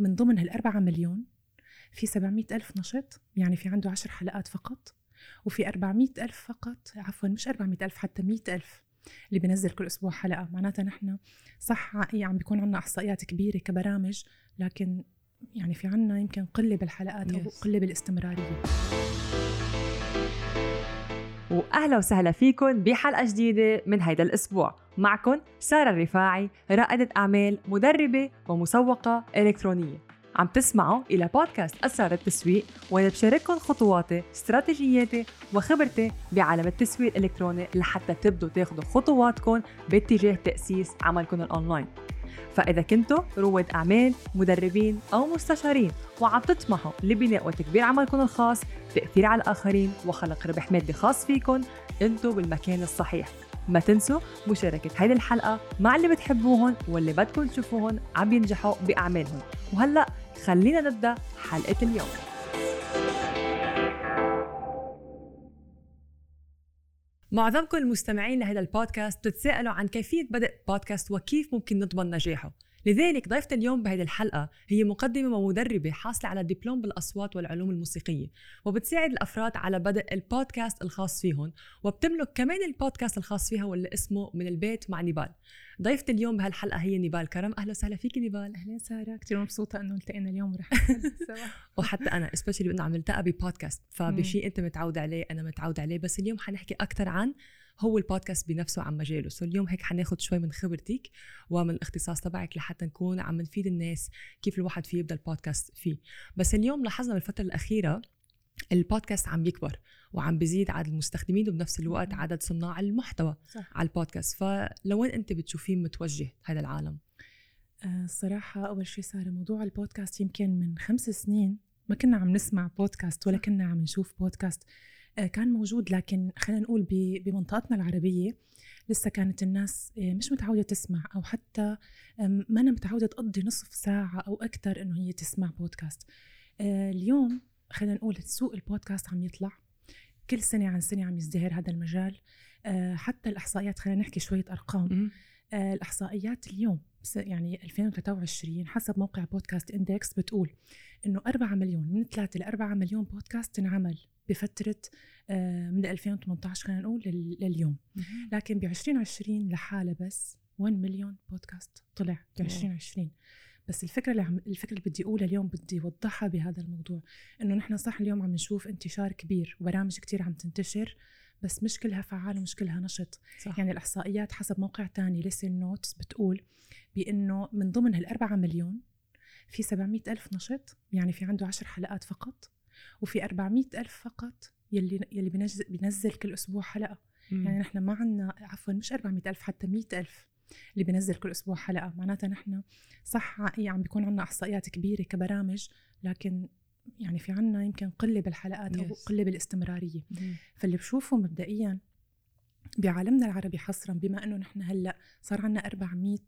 من ضمن هالأربعة مليون في 700 ألف نشط يعني في عنده عشر حلقات فقط وفي 400 ألف فقط عفوا مش 400 ألف حتى 100 ألف اللي بنزل كل أسبوع حلقة. معناتها نحن صح يعني عم بيكون عنا إحصائيات كبيرة كبرامج لكن يعني في عنا يمكن قلة بالحلقات أو قلة بالاستمرارية. واهلا وسهلا فيكم بحلقة جديدة من هيدا الأسبوع. معكم سارة الرفاعي رائدة أعمال مدربة ومسوقة إلكترونية. عم تسمعوا إلى بودكاست اسرار التسويق وأنا بشارككم خطواتي استراتيجياتي وخبرتي بعالم التسويق الإلكتروني لحتى تبدوا تاخذوا خطواتكم باتجاه تأسيس عملكم الأونلاين. فإذا كنتوا رواد أعمال مدربين أو مستشارين وعم تطمحوا لبناء وتكبير عملكم الخاص تأثير على الآخرين وخلق ربح مادي خاص فيكم أنتوا بالمكان الصحيح. ما تنسوا مشاركة هيدي الحلقة مع اللي بتحبوهم واللي بدكم تشوفوهم عم ينجحوا بأعمالهم. وهلأ خلينا نبدأ حلقة اليوم. معظمكم المستمعين لهذا البودكاست بتتساءلوا عن كيفية بدء بودكاست وكيف ممكن نضمن نجاحه. لذلك ضيفة اليوم بهذه الحلقة هي مقدمة ومدربة حاصلة على دبلوم بالأصوات والعلوم الموسيقية وبتساعد الأفراد على بدء البودكاست الخاص فيهم وبتملك كمان البودكاست الخاص فيها واللي اسمه من البيت مع نيبال. ضيفة اليوم بهالحلقة هي نيبال كرم. أهلا وسهلا فيك نيبال. أهلا سارة كثير مبسوطة إنه التقينا اليوم ورح وحتى أنا specially إنه عم نلتقى ببودكاست فبشيء أنت متعود عليه أنا متعود عليه بس اليوم حنحكي أكثر عن هو البودكاست بنفسه عن مجاله. so اليوم هيك حناخد شوي من خبرتك ومن الاختصاص تبعك لحتى نكون عم نفيد الناس كيف الواحد فيه يبدأ البودكاست فيه. بس اليوم لاحظنا بالفترة الأخيرة البودكاست عم يكبر وعم بزيد عدد المستخدمين وبنفس الوقت عدد صناع المحتوى صح. على البودكاست. فلوين أنت بتشوفيه متوجه هذا العالم؟ الصراحة أول شيء صار موضوع البودكاست يمكن من خمس سنين ما كنا عم نسمع بودكاست ولا كنا عم نشوف بودكاست. آه، كان موجود لكن خلينا نقول بمنطقتنا العربية لسه كانت الناس آه، مش متعودة تسمع أو حتى ما أنا متعودة تقضي نصف ساعة أو أكثر إنه هي تسمع بودكاست. آه، اليوم خلينا نقول سوق البودكاست عم يطلع. كل سنة عن سنة عم يزدهر هذا المجال. حتى الإحصائيات خلينا نحكي شوية أرقام. الإحصائيات اليوم يعني 2023 حسب موقع بودكاست إندكس بتقول إنه 4 مليون من 3 ل 4 مليون بودكاست انعمل. بفترة آه، من 2018 خلينا نقول لليوم. لكن ب 2020 لحالها بس 1 مليون بودكاست طلع ب 2020 بس الفكرة اللي عم الفكرة اللي بدي أقولها اليوم بدي أوضحها بهذا الموضوع إنه نحن صح اليوم عم نشوف انتشار كبير وبرامج كتير عم تنتشر بس مش كلها فعال ومش كلها نشط. صح. يعني الإحصائيات حسب موقع تاني ليسن نوتس بتقول بإنه من ضمن هالأربعة مليون في 700 ألف نشط يعني في عنده عشر حلقات فقط. وفي 400 ألف فقط يلي يلي بينزل, بينزل كل أسبوع حلقة مم. يعني نحن ما عندنا عفوا مش 400 ألف حتى 100 ألف اللي بينزل كل أسبوع حلقة معناتها نحن صح يعني عم بيكون عندنا إحصائيات كبيرة كبرامج لكن يعني في عنا يمكن قلة بالحلقات أو قلة بالاستمرارية مم. فاللي بشوفه مبدئيا بعالمنا العربي حصرا بما إنه نحن هلأ صار عندنا 400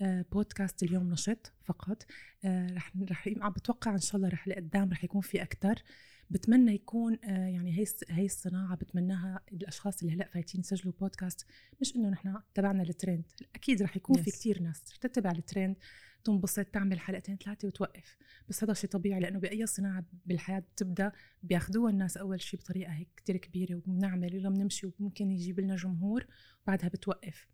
بودكاست اليوم نشط فقط. آه، رح رح عم بتوقع إن شاء الله رح لقدام رح يكون في أكثر بتمنى يكون آه، يعني هي هي الصناعة بتمناها الأشخاص اللي هلأ فايتين يسجلوا بودكاست. مش إنه نحن تبعنا الترند أكيد رح يكون yes. في كتير ناس رح تتبع الترند تنبسط تعمل حلقتين ثلاثة وتوقف. بس هذا شيء طبيعي لأنه بأي صناعة بالحياة بتبدأ بياخذوها الناس أول شيء بطريقة هيك كتير كبيرة وبنعمل يلا بنمشي وممكن يجيب لنا جمهور وبعدها بتوقف.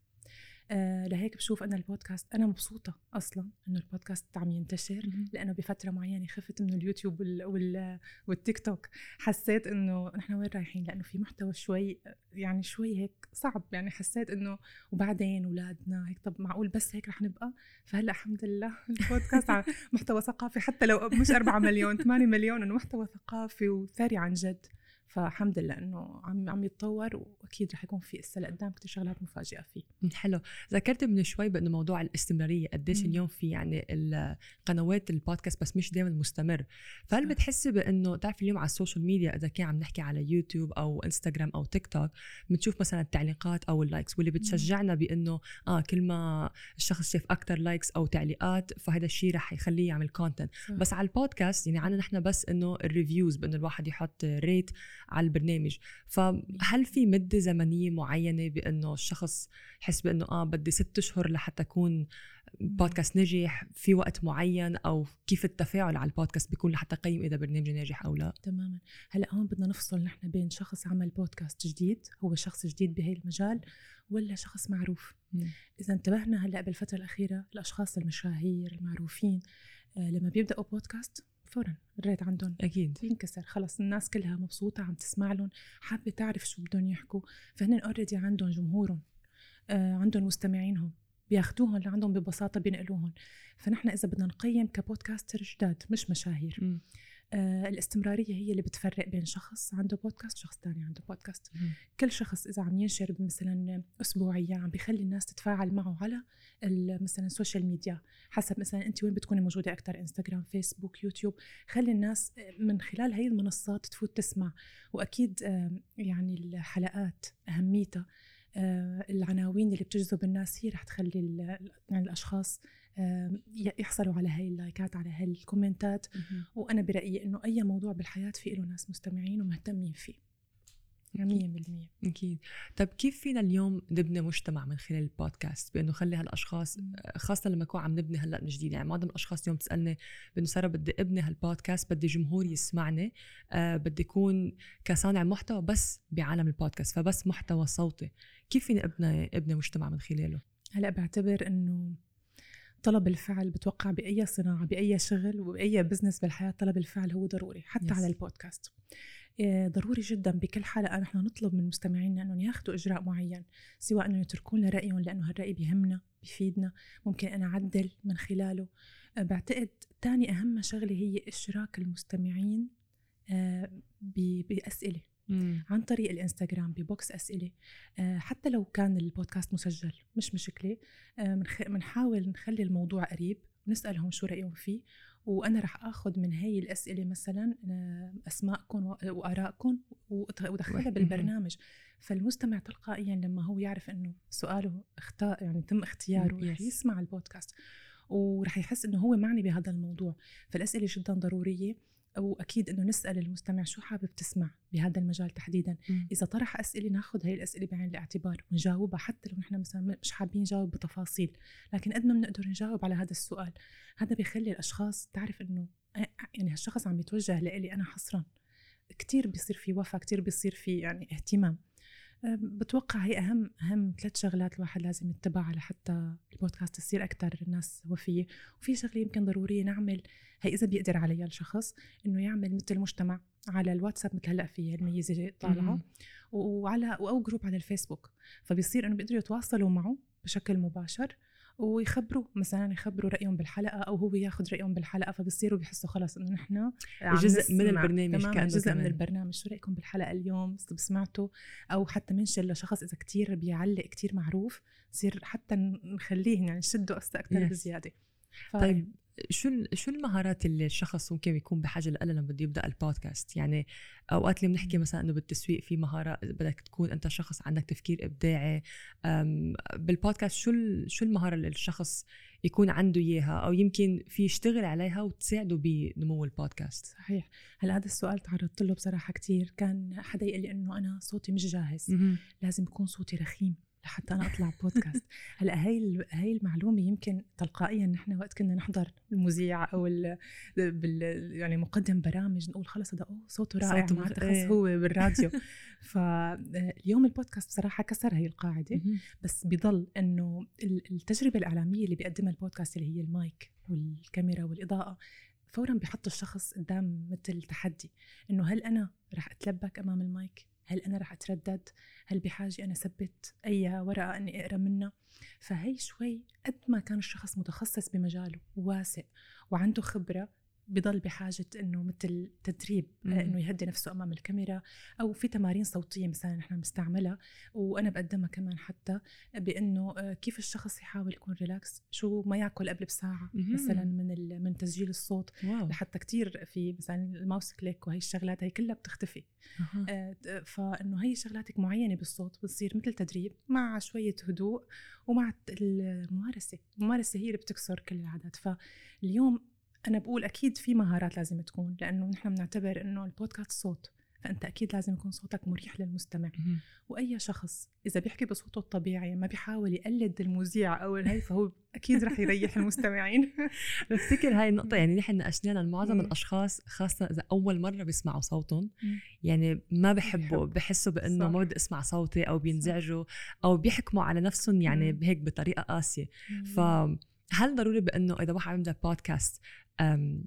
آه لهيك بشوف أنا البودكاست أنا مبسوطة أصلا إنه البودكاست عم ينتشر لأنه بفترة معينة خفت من اليوتيوب وال وال والتيك توك. حسيت إنه نحن وين رايحين؟ لأنه في محتوى شوي يعني شوي هيك صعب. يعني حسيت إنه وبعدين اولادنا هيك طب معقول بس هيك رح نبقى؟ فهلأ الحمد لله البودكاست محتوى ثقافي. حتى لو مش 4 مليون 8 مليون إنه محتوى ثقافي وثري عن جد. فالحمد لله إنه عم عم يتطور وأكيد رح يكون في اسا لقدام كثير شغلات مفاجئة فيه. حلو. ذكرت من شوي بأنه موضوع الاستمرارية قديش اليوم في يعني القنوات البودكاست بس مش دائما مستمر. فهل بتحسي بأنه تعرف اليوم على السوشيال ميديا إذا كان عم نحكي على يوتيوب أو إنستغرام أو تيك توك بنشوف مثلا التعليقات أو ال likes واللي بتشجعنا بأنه آه كل ما الشخص شاف أكثر likes أو تعليقات فهذا الشيء رح يخليه يعمل content بس على البودكاست يعني عنا نحن بس إنه ال reviews بأنه الواحد يحط rate على البرنامج. فهل في مدة زمنية معينة بأنه الشخص يحس بأنه آه بدي ست أشهر لحتى أكون بودكاست نجح في وقت معين أو كيف التفاعل على البودكاست بيكون لحتى قيم إذا برنامج ناجح أو لا؟ تماما. هلأ هون بدنا نفصل نحن بين شخص عمل بودكاست جديد هو شخص جديد بهي المجال ولا شخص معروف. مم. إذا انتبهنا هلأ بالفترة الأخيرة الاشخاص المشاهير المعروفين آه لما بيبدأوا بودكاست فورا ال rate عندهم. أكيد. بينكسر. خلص الناس كلها مبسوطة عم تسمع لهم حابة تعرف شو بدهم يحكوا. فهن already عندهم جمهورهم آه عندهم مستمعينهم بياخذوهم لعندهم ببساطة بينقلوهم. فنحن إذا بدنا نقيم ك podcaster جداد مش مشاهير. م. آه الاستمرارية هي اللي بتفرق بين شخص عنده بودكاست وشخص ثاني عنده بودكاست م. كل شخص إذا عم ينشر مثلا اسبوعيا عم بيخلي الناس تتفاعل معه على مثلا السوشيال ميديا حسب مثلا انت وين بتكوني موجودة أكثر انستغرام فيسبوك يوتيوب خلي الناس من خلال هي المنصات تفوت تسمع. وأكيد آه يعني الحلقات أهميتها آه، العناوين اللي بتجذب الناس هي رح تخلي يعني الأشخاص يحصلوا على هاي اللايكات على هاي الكومنتات. وأنا برأيي إنه أي موضوع بالحياة في له ناس مستمعين ومهتمين فيه. 100% أكيد. طيب كيف فينا اليوم نبني مجتمع من خلال البودكاست؟ بإنه خلي هالأشخاص خاصة لما نكون عم نبني هلأ من جديد. يعني معظم الأشخاص اليوم تسالني بإنه سارة بدي أبني هالبودكاست بدي جمهور يسمعني آه بدي يكون كصانع محتوى بس بعالم البودكاست فبس محتوى صوتي. كيف فيني أبني أبني مجتمع من خلاله؟ هلأ بعتبر إنه طلب الفعل بتوقع بأي صناعة بأي شغل وبأي بزنس بالحياة طلب الفعل هو ضروري حتى yes. على البودكاست. آه، ضروري جدا بكل حلقه نحن نطلب من مستمعينا أنهم ياخذوا إجراء معين سواء إنه يتركوا لنا رأيهم لأنه هالرأي بيهمنا بيفيدنا ممكن أنا أعدل من خلاله. آه، بعتقد ثاني أهم شغلة هي إشراك المستمعين آه، بأسئلة. مم. عن طريق الإنستغرام ب box أسئلة. حتى لو كان البودكاست مسجل مش مشكلة. بنحاول نخلي الموضوع قريب نسألهم شو رأيهم فيه وأنا رح آخذ من هي الأسئلة مثلا آه، اسماءكم وارائكم وأدخلها بالبرنامج. فالمستمع تلقائيا لما هو يعرف إنه سؤاله اختار يعني تم اختياره رح يسمع البودكاست ورح يحس إنه هو معني بهذا الموضوع. فالأسئلة جدا ضرورية. وأكيد إنه نسأل المستمع شو حابب تسمع بهذا المجال تحديدا. م. إذا طرح أسئلة ناخذ هي الأسئلة بعين الاعتبار ونجاوبها حتى لو نحن مثلا مش حابين نجاوب بتفاصيل. لكن قد ما بنقدر نجاوب على هذا السؤال هذا بيخلي الأشخاص تعرف إنه يعني هالشخص عم يتوجه لإلي أنا حصرا. كثير بيصير في وفاء كثير بيصير في يعني اهتمام. بتوقع هي أهم أهم ثلاث شغلات الواحد لازم يتبعها لحتى البودكاست يصير أكثر الناس وفية. وفي شغلة يمكن ضرورية نعمل هي إذا بيقدر عليها الشخص إنه يعمل مثل مجتمع على الواتساب مثل هلأ في الميزة طالعة. وعلى أو جروب على الفيسبوك. فبيصير إنه بيقدروا يتواصلوا معه بشكل مباشر. ويخبروا مثلا يخبروا رأيهم بالحلقة أو هو ياخذ رأيهم بالحلقة فبصيروا بيحسوا خلاص إنه نحن جزء من البرنامج كان جزء كمان. من البرنامج. شو رأيكم بالحلقة اليوم؟ سمعتوا أو حتى منشر لشخص إذا كتير بيعلق كتير معروف نصير حتى نخليه يعني نشده أكثر yes. بزيادة. طيب. شو شو المهارات اللي الشخص ممكن يكون بحاجة لها لما بده يبدأ البودكاست؟ يعني أوقات اللي بنحكي مثلا إنه بالتسويق في مهارات بدك تكون أنت شخص عندك تفكير إبداعي بالبودكاست شو شو المهارة اللي الشخص يكون عنده إياها أو يمكن في يشتغل عليها وتساعده بنمو البودكاست؟ صحيح. هلا هذا السؤال تعرضت له بصراحة كثير كان حدا يقول لي إنه أنا صوتي مش جاهز. لازم يكون صوتي رخيم. لحتى أنا أطلع بودكاست هلأ هاي هاي المعلومة يمكن تلقائيا نحن وقت كنا نحضر المذيع أو ال بال يعني مقدم برامج نقول خلص هذا أوه صوته رائع صوته معناتها خلص هو بالراديو. فاليوم البودكاست بصراحة كسر هي القاعدة بس بضل إنه التجربة الإعلامية اللي بيقدمها البودكاست اللي هي المايك والكاميرا والإضاءة فورا بحط الشخص قدام مثل تحدي إنه هل أنا رح أتلبك أمام المايك؟ هل أنا رح أتردد؟ هل بحاجة أنا أثبت أي ورقة أني أقرأ منها؟ فهي شوي قد ما كان الشخص متخصص بمجاله وواسع وعنده خبرة بضل بحاجة إنه مثل تدريب آه، إنه يهدي نفسه أمام الكاميرا أو في تمارين صوتية مثلا نحن بنستعملها. وأنا بقدمها كمان حتى بإنه آه، كيف الشخص يحاول يكون relax شو ما يأكل قبل بساعة مثلا من من تسجيل الصوت. wow. لحتى كتير في مثلا ال mouth click وهي الشغلات هي كلها بتختفي. أه. فإنه هي شغلات معينة بالصوت بتصير مثل تدريب مع شوية هدوء ومع الممارسة. الممارسة هي اللي بتكسر كل العادات. فاليوم أنا بقول أكيد في مهارات لازم تكون لأنه نحن بنعتبر إنه البودكاست صوت فأنت أكيد لازم يكون صوتك مريح للمستمع. وأي شخص إذا بيحكي بصوته الطبيعي ما بيحاول يقلد المذيع أو هي فهو أكيد رح يريح المستمعين. بفتكر هاي النقطة يعني نحن ناقشناها معظم الأشخاص خاصة إذا أول مرة بيسمعوا صوتهم يعني ما بحبوا بحسوا بأنه ما بدي أسمع صوتي أو بينزعجوا أو بيحكموا على نفسهم يعني هيك بطريقة قاسية. ف هل ضروري بأنه إذا واحد عنده بودكاست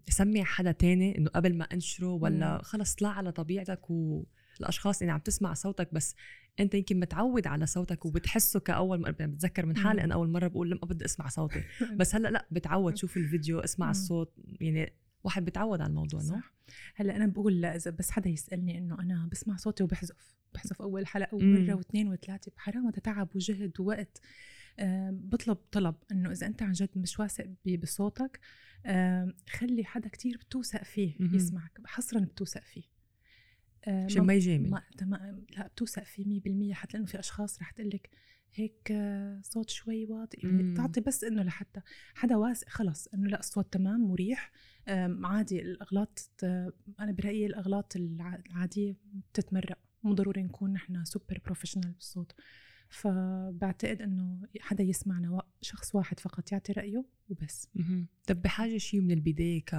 سمع حدا تاني إنه قبل ما انشره ولا خلص طلع على طبيعتك والأشخاص اللي عم تسمع صوتك بس أنت يمكن متعود على صوتك وبتحسه كأول مرة يعني بتذكر من حالي أنا أول مرة بقول لما بدي أسمع صوتي. بس هلأ لأ بتعود شوف الفيديو اسمع الصوت يعني واحد بتعود على الموضوع صح. هلأ أنا بقول إذا بس حدا يسألني إنه أنا بسمع صوتي وبحذف بحذف أول حلقة ومرة واثنين وثلاثة حرام تعب وجهد ووقت. بطلب طلب إنه إذا أنت عن جد مش واثق بصوتك خلي حدا كتير بتوثق فيه يسمعك حصرا بتوثق فيه. عشان ما يجامل. تمام. لا بتوثق فيه 100% حتى لأنه في أشخاص رح تقول لك هيك صوت شوي واطي. يعني تعطي بس إنه لحتى حدا واثق خلص. إنه لا الصوت تمام مريح عادي الأغلاط أنا برأيي الأغلاط العادية بتتمرق. مو ضروري نكون نحن super professional بالصوت. فبعتقد إنه حدا يسمعنا شخص واحد فقط يعطي رأيه وبس. طب بحاجة شيء من البداية ك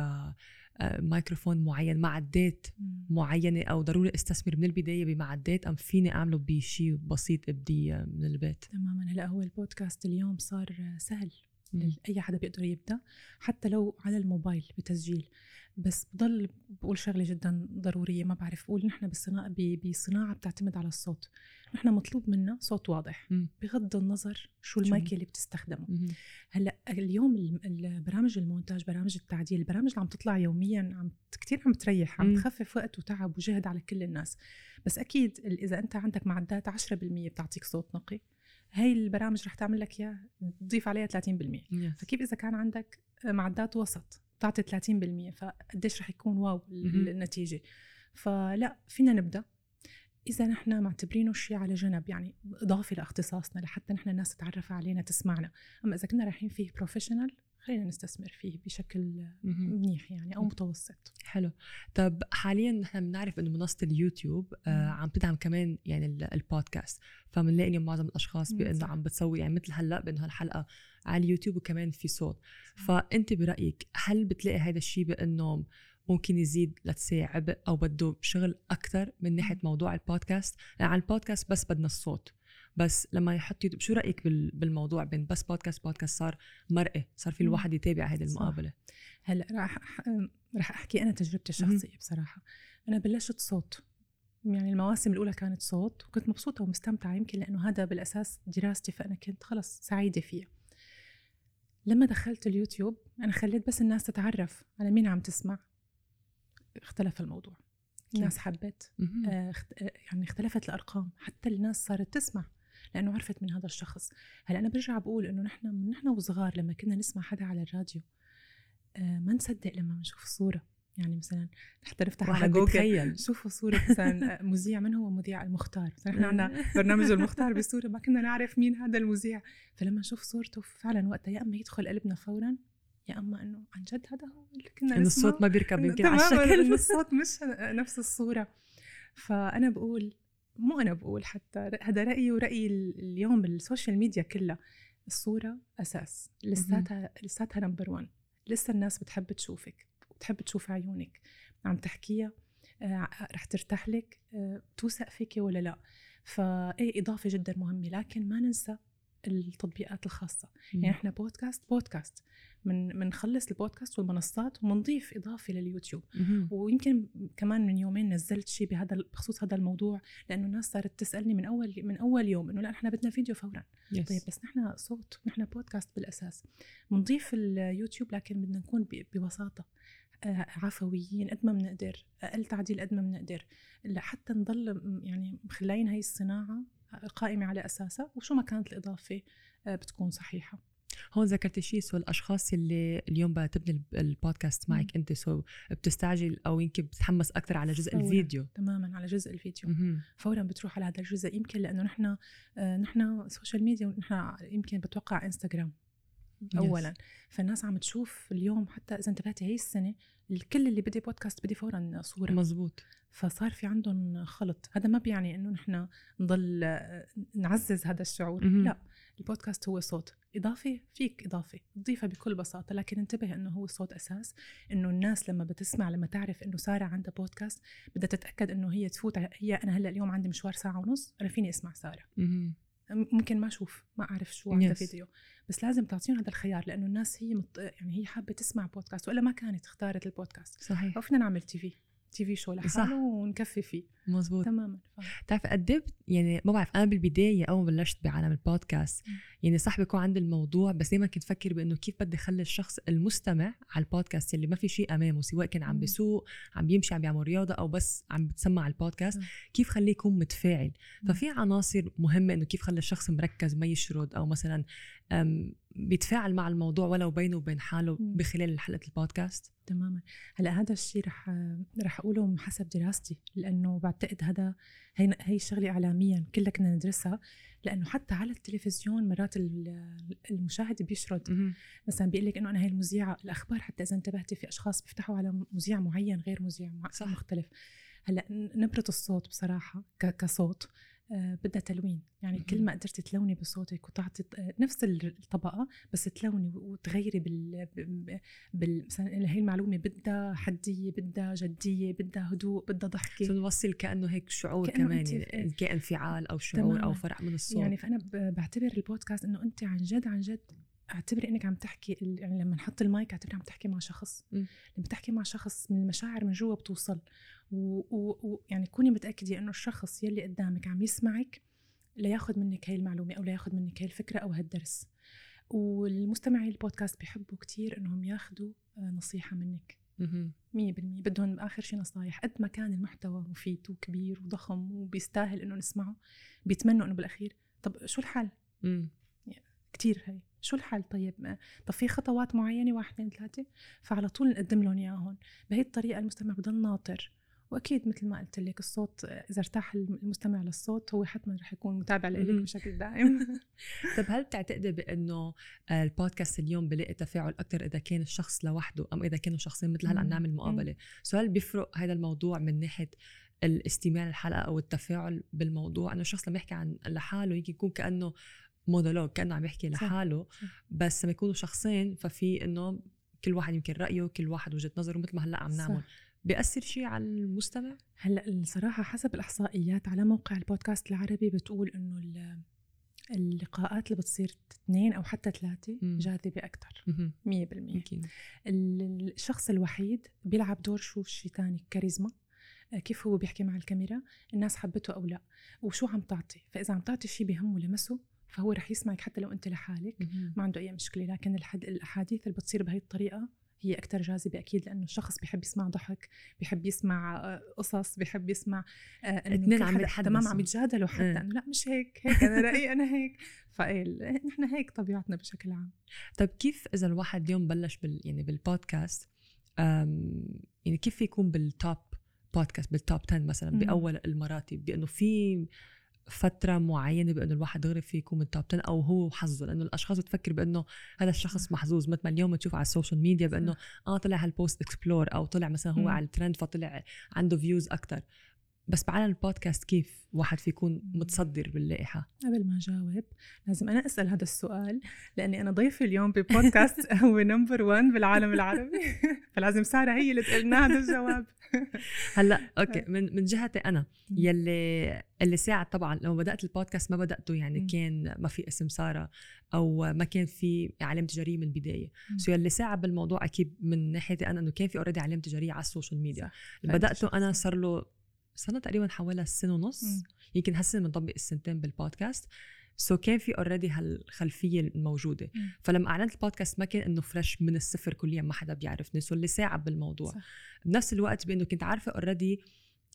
مايكروفون معين معدات معينة أو ضروري أستثمر من البداية بمعدات أم فيني أعمله بشيء بسيط إبدي من البيت؟ تماما. هلأ هو البودكاست اليوم صار سهل. أي حدا بيقدر يبدأ حتى لو على الموبايل بتسجيل. بس بضل بقول شغلة جدا ضرورية ما بعرف. بقول نحن بالصناعه بصناعة بتعتمد على الصوت. نحن مطلوب منا صوت واضح بغض النظر شو المايك اللي بتستخدمه. هلأ اليوم البرامج المونتاج برامج التعديل البرامج اللي عم تطلع يوميا عم كثير عم تريح عم تخفف وقت وتعب وجهد على كل الناس. بس أكيد إذا أنت عندك معدات 10% بتعطيك صوت نقي هاي البرامج رح تعمل لك إياها تضيف عليها 30% yes. فكيف إذا كان عندك معدات وسط؟ تعطي 30% فقديش رح يكون واو النتيجة. فلا فينا نبدأ. إذا نحن معتبرينه شيء على جنب يعني اضافي لأختصاصنا لحتى نحن الناس تتعرف علينا تسمعنا. أما إذا كنا رايحين فيه professional خلينا نستثمر فيه بشكل منيح يعني أو متوسط. حلو. طب حاليا نحن بنعرف إنه منصة اليوتيوب آه عم تدعم كمان يعني البودكاست. فبنلاقي اليوم معظم الأشخاص بإنه عم بتسوي يعني مثل هلأ بإنه هالحلقة على اليوتيوب وكمان في صوت. فأنت برأيك هل بتلاقي هذا الشيء بإنه ممكن يزيد لتسي عبء أو بده شغل أكثر من ناحية موضوع البودكاست؟ يعني على البودكاست بس بدنا الصوت. بس لما يحط يوتيوب شو رأيك بالموضوع بين بس بودكاست بودكاست صار مرئي صار في الواحد يتابع هذه المقابلة؟ هلأ راح راح أحكي أنا تجربتي الشخصية بصراحة. أنا بلشت صوت. يعني المواسم الأولى كانت صوت وكنت مبسوطة ومستمتعة يمكن لأنه هذا بالأساس دراستي فأنا كنت خلص سعيدة فيها. لما دخلت اليوتيوب أنا خليت بس الناس تتعرف على مين عم تسمع. اختلف الموضوع. الناس حبت. آه يعني اختلفت الأرقام. حتى الناس صارت تسمع. لأنه عرفت من هذا الشخص. هلأ أنا برجع بقول إنه نحن من نحن وصغار لما كنا نسمع حدا على الراديو آه ما نصدق لما بنشوف صورة. يعني مثلا حتى نفتح على جوجل شوفوا صورة مثلا مذيع من هو مذيع المختار؟ مثلا إحنا عندنا برنامج المختار بالصورة ما كنا نعرف مين هذا المذيع. فلما نشوف صورته فعلا وقتها يا أما يدخل قلبنا فورا يا أما إنه عن جد هذا هو اللي كنا إنه الصوت ما بيركب يمكن على الشكل. الصوت مش نفس الصورة. فأنا بقول مو أنا بقول حتى هذا رأيي وراي اليوم بالسوشيال ميديا كلها. الصورة أساس. لساتها لساتها number 1 لسه الناس بتحب تشوفك بتحب تشوف عيونك. عم تحكيها آه رح ترتاح لك آه توثق فيك ولا لا. فايه إضافة جدا مهمة. لكن ما ننسى التطبيقات الخاصة. يعني إحنا بودكاست بودكاست. من بنخلص البودكاست والمنصات وبنضيف إضافة لليوتيوب. ويمكن كمان من يومين نزلت شيء بهذا بخصوص هذا الموضوع لأنه الناس صارت تسألني من أول من أول يوم إنه لا نحن بدنا فيديو فورا. Yes. طيب بس نحن صوت نحن بودكاست بالأساس. بنضيف اليوتيوب لكن بدنا نكون ببساطة. آه، عفويين قد ما بنقدر. أقل تعديل قد ما بنقدر. لحتى نضل يعني مخلين هاي الصناعة قائمة على أساسها وشو ما كانت الإضافة آه، بتكون صحيحة. هون ذكرت شيء so الأشخاص اللي اليوم بتبني البودكاست معك أنت so بتستعجل أو يمكن بتتحمس أكثر على جزء فورا. الفيديو. تماما على جزء الفيديو. مم. فورا بتروح على هذا الجزء يمكن لأنه نحن آه، نحن سوشيال ميديا ونحن يمكن بتوقع انستغرام اولا. فالناس عم تشوف اليوم حتى إذا انتبهتي هي السنة الكل اللي بدي بودكاست بدي فورا صورة. مزبوط. فصار في عندهم خلط. هذا ما بيعني إنه نحن نضل آه، نعزز هذا الشعور. مهم. لا البودكاست هو صوت. إضافة فيك إضافة. تضيفها بكل بساطة لكن انتبه إنه هو صوت أساس. إنه الناس لما بتسمع لما تعرف إنه سارة عندها بودكاست بدها تتأكد إنه هي تفوت. هي أنا هلأ اليوم عندي مشوار ساعة ونص أنا فيني أسمع سارة. مهم. ممكن ما أشوف ما أعرف شو عندها Yes. فيديو. بس لازم تعطيهم هذا الخيار لأنه الناس هي مط... يعني هي حابة تسمع بودكاست وإلا ما كانت اختارت البودكاست. صحيح. أو فينا نعمل TV. TV show. لحاله ونكفي فيه مزبوط تماما ف... بتعرف قد إيه يعني ما بعرف أنا بالبداية أول ما بلشت بعالم البودكاست. يعني صح بيكون عندي الموضوع بس دائما كنت فكر بإنه كيف بدي أخلي الشخص المستمع على البودكاست اللي ما في شيء أمامه سواء كان عم. بيسوق عم بيمشي عم بيعمل رياضة أو بس عم بتسمع البودكاست مم. كيف خليه يكون متفاعل. ففي عناصر مهمة إنه كيف خلي الشخص مركز ما يشرد أو مثلا بيتفاعل مع الموضوع ولو بينه وبين حاله. بخلال حلقة البودكاست؟ تماما. هلأ هذا الشيء رح رح أقوله حسب دراستي لأنه بعتقد هذا هي هي الشغله اعلاميا كلها كنا ندرسها لأنه حتى على التلفزيون مرات ال- المشاهد بيشرد. مثلا بيقول لك إنه أنا هي المذيعة الأخبار حتى إذا انتبهتي في أشخاص بيفتحوا على مذيع معين غير مذيع صح. مختلف. هلأ نبرة الصوت بصراحة كصوت. بدها تلوين يعني. كل ما قدرتي تلوني بصوتك وتعطي آه، نفس الطبقة بس تلوني وتغيري بال, بال... مثلا هي المعلومة بدها حدية بدها جدية بدها هدوء بدها ضحكة نوصل كأنه هيك شعور كأنه كمان أنت- يعني كأن انفعال أو شعور أو تماماً. فرح من الصوت يعني فأنا بعتبر البودكاست إنه انت عن جد عن جد اعتبري إنك عم تحكي يعني لما نحط المايك اعتبري عم تحكي مع شخص مم. لما تحكي مع شخص من المشاعر من جوا بتوصل ويعني. يعني كوني متأكدة إنه الشخص يلي قدامك عم يسمعك لياخذ منك هاي المعلومة أو لياخذ منك هاي الفكرة أو هالدرس. والمستمعي البودكاست بيحبوا كتير إنهم ياخذوا آه، نصيحة منك. مهم. مية بالمية. بدهم آخر شيء نصايح. قد ما كان المحتوى مفيد وكبير وضخم وبيستاهل إنه نسمعه بيتمنوا إنه بالأخير. طب شو الحل؟ مم. كتير هي شو الحل؟ طيب ما- طب في خطوات معينة؟ واحد اثنين ثلاثة. فعلى طول نقدم لهم إياهم. بهي الطريقة المستمع بضل ناطر. وأكيد مثل ما قلت لك الصوت إذا ارتاح المستمع للصوت هو حتما رح يكون متابع مهم. بشكل دائم طب هل بتعتقدي بأنه آه، البودكاست اليوم بلاقي تفاعل أكثر إذا كان الشخص لوحده أم إذا كانوا شخصين مثل هلأ عم. نعمل مقابلة سو هل بيفرق هذا الموضوع من ناحية الاستماع للحلقة أو التفاعل بالموضوع انه الشخص لما يحكي عن لحاله يمكن يكون كأنه مونولوج كأنه عم يحكي. لحاله. بس لما يكونوا شخصين ففي إنه كل واحد يمكن رأيه كل واحد وجهة نظره مثل ما هلأ عم نعمل صح. بيأثر شيء على المستمع؟ هلأ الصراحة حسب الإحصائيات على موقع البودكاست العربي بتقول إنه ال- اللقاءات اللي بتصير اثنين أو حتى ثلاثة. جاذبة أكثر مهم. مية بالمية. يمكن ال- الشخص الوحيد بيلعب دور شو شيء تاني؟ كاريزما. آه، كيف هو بيحكي مع الكاميرا؟ الناس حبته أو لا؟ وشو عم تعطي؟ فإذا عم تعطي شيء بهمه لمسه فهو رح يسمعك حتى لو أنت لحالك. ما عنده أي مشكلة. لكن الحد الأحاديث اللي بتصير بهي الطريقة هي أكتر جاذبة أكيد لأنه الشخص بيحب يسمع ضحك بيحب يسمع آه، قصص بيحب يسمع آه، اتنين كل عم. تمام عم يتجادلوا حتى إيه. إنه لا مش هيك هيك أنا رأيي أنا هيك فإيه نحن هيك طبيعتنا بشكل عام طيب كيف إذا الواحد اليوم بلش بال يعني بالبودكاست يعني كيف يكون بال top بودكاست بال top 10 مثلا. بأول المراتب بأنه في فترة معينة بأنه الواحد دغري فيه يكون من top 10 أو هو حظه لأنه الأشخاص بتفكر بأنه هذا الشخص. محظوظ مثل ما اليوم بتشوف على السوشيال ميديا بأنه. آه طلع هال post explore أو طلع مثلا هو مم. على الترند فطلع عنده views أكتر بس بعالم البودكاست كيف واحد في يكون. متصدر باللائحة قبل ما أجاوب لازم أنا أسأل هذا السؤال لأني أنا ضيفي اليوم ببودكاست هو number 1 بالعالم العربي فلازم سارة هي اللي تقلنا هذا الجواب هلأ okay من من جهتي أنا. يلي اللي ساعد طبعا لما بدأت البودكاست ما بدأته يعني. كان ما في اسم سارة أو ما كان في علامه تجاريه من البداية. so يلي ساعد بالموضوع أكيد من ناحيتي أنا إنه كان في already علامه تجاريه على السوشيال ميديا بدأته أنا صار له سنة تقريبا حوالي سنة ونص. يمكن هالسنه بنطبق السنتين بالبودكاست so كان في already هالخلفية الموجودة مم. فلما أعلنت البودكاست ما كان إنه fresh من الصفر كليا ما حدا بيعرفني so اللي ساعد بالموضوع صح. بنفس الوقت بإنه كنت عارفة already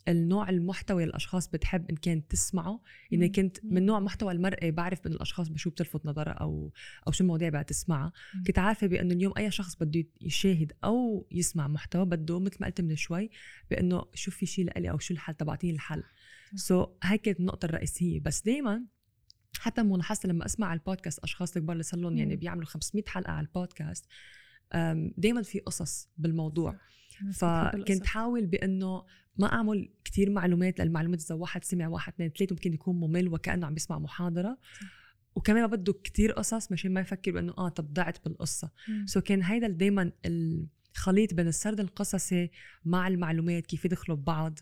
النوع المحتوى اللي الأشخاص بتحب إن كانت تسمعه يعني. كنت. من نوع محتوى المرئي بعرف انه الأشخاص بشو بتلفت نظرها أو أو شو المواضيع بدها تسمعها. كنت عارفة بانه اليوم أي شخص بده يشاهد أو يسمع محتوى بده مثل ما قلت من شوي بأنه شو في شيء لإلي أو شو الحل تبعتيني الحل. سو so, هاي كانت النقطة الرئيسية بس دائما حتى ملاحظة لما أسمع على البودكاست أشخاص كبار اللي صار لهم يعني. بيعملوا 500 حلقة على البودكاست دائما في قصص بالموضوع فكنت. حاول بأنه ما أعمل كتير معلومات للمعلومات إذا واحد سمع واحد اثنين ثلاثة ممكن يكون ممل وكأنه عم بيسمع محاضرة. وكمان ما بده كتير قصص مشان ما يفكر بأنه آه طب ضعت بالقصة. so كان هيدا دائما الخليط بين السرد القصصي مع المعلومات كيف يدخلوا ببعض.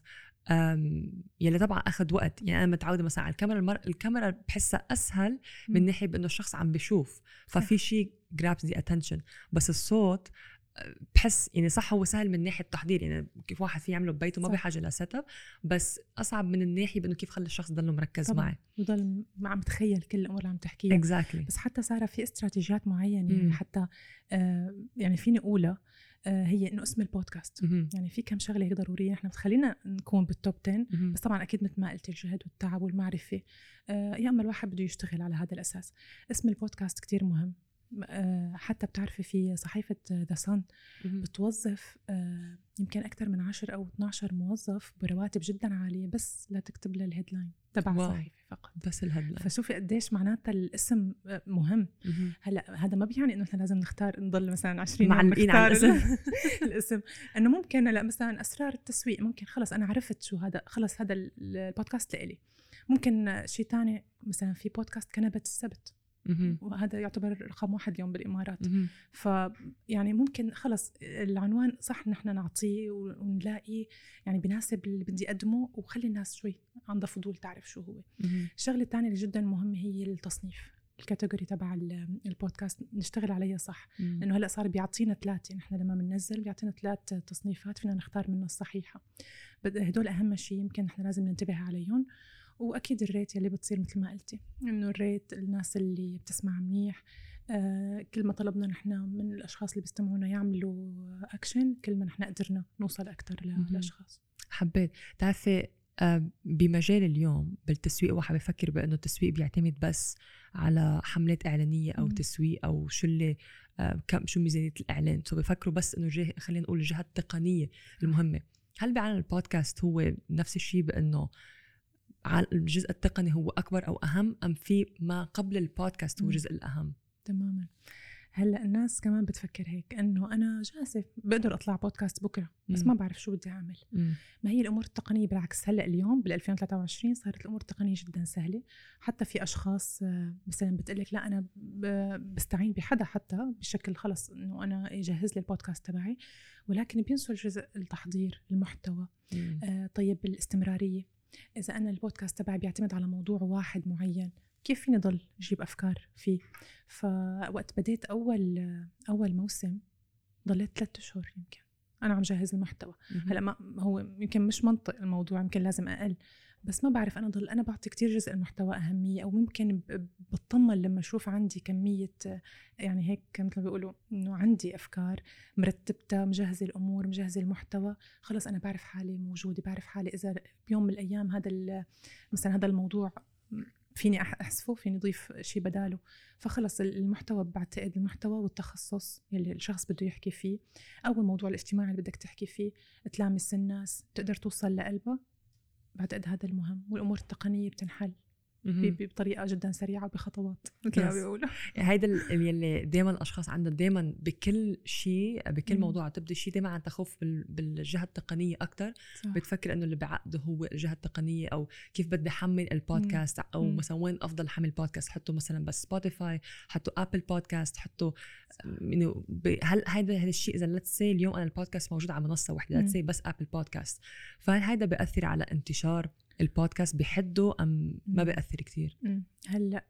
يلي طبعا أخذ وقت. يعني أنا متعودة مثلا على الكاميرا المر... الكاميرا بحسها أسهل من. ناحية بأنه الشخص عم بيشوف. ففي شيء grabs the attention بس الصوت بحس يعني صح هو سهل من ناحية التحضير يعني كيف واحد في يعمله ببيته ما. بحاجه ل setup بس أصعب من الناحية بإنه كيف خلي الشخص يضله مركز طبعاً. معي. بضل ما عم تخيل كل الأمور اللي عم تحكيها. exactly بس حتى صار في استراتيجيات معينة مم. يعني حتى آه يعني فيني أقولها آه هي إنه اسم البودكاست. يعني في كم شغلة هيك ضرورية. نحن بتخلينا نكون بال top 10 بس طبعا أكيد مثل ما قلت الجهد والتعب والمعرفة آه يا أما الواحد بده يشتغل على هذا الأساس. اسم البودكاست كتير مهم. حتى بتعرفي في صحيفة ذا سان بتوظف آه يمكن أكثر من 10 أو 12 موظف برواتب جدا عالية بس لتكتب لها ال headline تبع wow. الصحيفة فقط. بس ال headline فشوفي قديش معناتها الاسم آه، مهم. هلا هذا ما بيعني إنه إحنا لازم نختار نضل مثلا 20 يوم معلقين على الاسم الاسم. إنه ممكن لا مثلا أسرار التسويق ممكن خلص أنا عرفت شو هذا خلص هذا ال- البودكاست لإلي. ممكن شيء تاني مثلا في بودكاست كنبة السبت. وهذا يعتبر رقم واحد اليوم بالإمارات. فيعني ممكن خلص العنوان صح نحن نعطيه ونلاقي يعني بناسب اللي بدي أقدمه وخلي الناس شوي عندها فضول تعرف شو هو. الشغلة الثانية اللي جدا مهمة هي التصنيف ال category تبع ال- البودكاست نشتغل عليها صح. لأنه هلأ صار بيعطينا ثلاثة نحن لما بننزل بيعطينا ثلاث تصنيفات فينا نختار منها الصحيحة. هدول أهم شيء يمكن نحن لازم ننتبه عليهم. وأكيد ال rate يلي بتصير مثل ما قلتي إنه ال rate الناس اللي بتسمع منيح آه كل ما طلبنا نحن من الأشخاص اللي بيستمعونا يعملوا اكشن كل ما نحن قدرنا نوصل أكثر. للأشخاص حبيت تعرفي آه، بمجال اليوم بالتسويق واحد بفكر بأنه التسويق بيعتمد بس على حملات إعلانية أو مم. تسويق أو شو اللي آه، كم شو ميزانية الإعلان سو بفكروا بس إنه جه خلينا نقول الجهة التقنية المهمة هل بعالم البودكاست هو نفس الشيء بأنه الجزء التقني هو أكبر أو أهم أم في ما قبل البودكاست هو مم. الجزء الأهم؟ تماما. هلأ الناس كمان بتفكر هيك إنه أنا جاهزه بقدر أطلع بودكاست بكرة بس مم. ما بعرف شو بدي أعمل. ما هي الأمور التقنية؟ بالعكس هلأ اليوم بال 2023 صارت الأمور التقنية جدا سهلة. حتى في أشخاص آه، مثلا بتقول لك لا أنا بستعين بحدا حتى بشكل خلص إنه أنا يجهز لي البودكاست تبعي ولكن بينسوا الجزء التحضير المحتوى. مم. آه، طيب الاستمرارية. إذا أنا البودكاست تبعي بيعتمد على موضوع واحد معين كيف فيني ضل أجيب أفكار فيه؟ فوقت بديت أول أول موسم ضليت ثلاثة أشهر يمكن. أنا عم جهز المحتوى. هلأ ما هو يمكن مش منطق الموضوع يمكن لازم أقل. بس ما بعرف أنا ضل أنا بعطي كتير جزء المحتوى أهمية أو ممكن ب- بطمن لما أشوف عندي كمية يعني هيك مثل ما بيقولوا إنه عندي أفكار مرتبتها مجهزة الأمور مجهزة المحتوى. خلص أنا بعرف حالي موجودة بعرف حالي إذا بيوم من الأيام هذا مثلا هذا الموضوع فيني أحذفه فيني أضيف شيء بداله. فخلص المحتوى بعتقد المحتوى والتخصص يلي الشخص بده يحكي فيه أو الموضوع الاجتماعي اللي بدك تحكي فيه. تلامس الناس تقدر توصل لقلبها بعتقد هذا المهم والأمور التقنية بتنحل. بطريقة جدا سريعة وبخطوات مثل ما. بيقولوا هيدا ال- اللي دائما الأشخاص عندها دائما بكل شيء بكل. موضوع تبدي شيء دائما عن تخوف بال- بالجهة التقنية أكثر. بتفكر إنه اللي بعقده هو الجهة التقنية أو كيف بدي أحمل البودكاست أو مم. مثلا وين أفضل حمل بودكاست حطه مثلا بس Spotify حطه Apple Podcast حطه ب- هل هذا هذا الشيء إذا let's اليوم أنا البودكاست موجود على منصة واحدة let's بس Apple Podcast فهل هذا بيأثر على انتشار البودكاست بحده أم ما مم. بيأثر كثير مم. هلا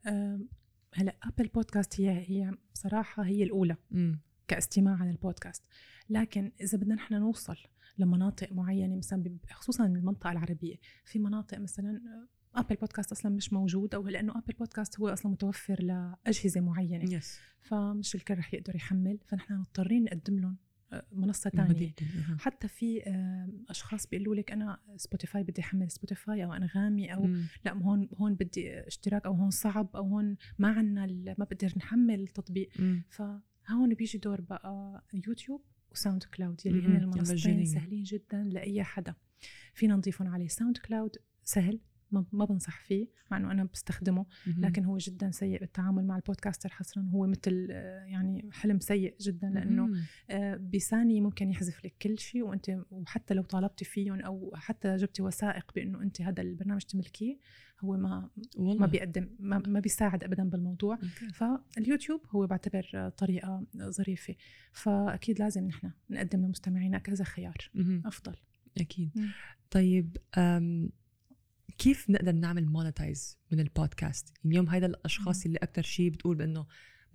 هلا Apple Podcast هي هي بصراحة هي الأولى امم كاستماع على البودكاست. لكن إذا بدنا نحن نوصل لمناطق معينة مثلا خصوصا المنطقة العربية في مناطق مثلا آه، Apple Podcast أصلا مش موجود أو لأنه Apple Podcast هو أصلا متوفر لأجهزة معينة. yes فمش الكل رح يقدر يحمل. فنحن مضطرين نقدم لهم آه، منصة ثانية حتى في آه، أشخاص بيقولوا لك أنا Spotify بدي أحمل Spotify أو أنغامي أو لا هون هون بدي اشتراك أو هون صعب أو هون ما عنا ال- ما بقدر نحمل التطبيق فهون بيجي دور بقى YouTube و SoundCloud يلي هن. المنصتين. سهلين جدا لأي حدا. فينا نضيفهم عليه SoundCloud سهل. ما بنصح فيه مع إنه أنا بستخدمه. لكن هو جدا سيء بالتعامل مع ال podcaster حصرا. هو مثل آه، يعني حلم سيء جدا لأنه آه، بثانية ممكن يحذف لك كل شيء وأنت وحتى لو طالبتي فيهم أو حتى جبتي وثائق بأنه أنت هذا البرنامج تملكيه هو ما والله. ما بيقدم ما, ما بيساعد ابدا بالموضوع. فاليوتيوب هو بعتبر طريقة ظريفة. فأكيد لازم نحن نقدم لمستمعينا كذا خيار. أفضل. أكيد. طيب كيف نقدر نعمل monetize من البودكاست؟ يعني اليوم هيدا الأشخاص اللي أكثر شيء بتقول بأنه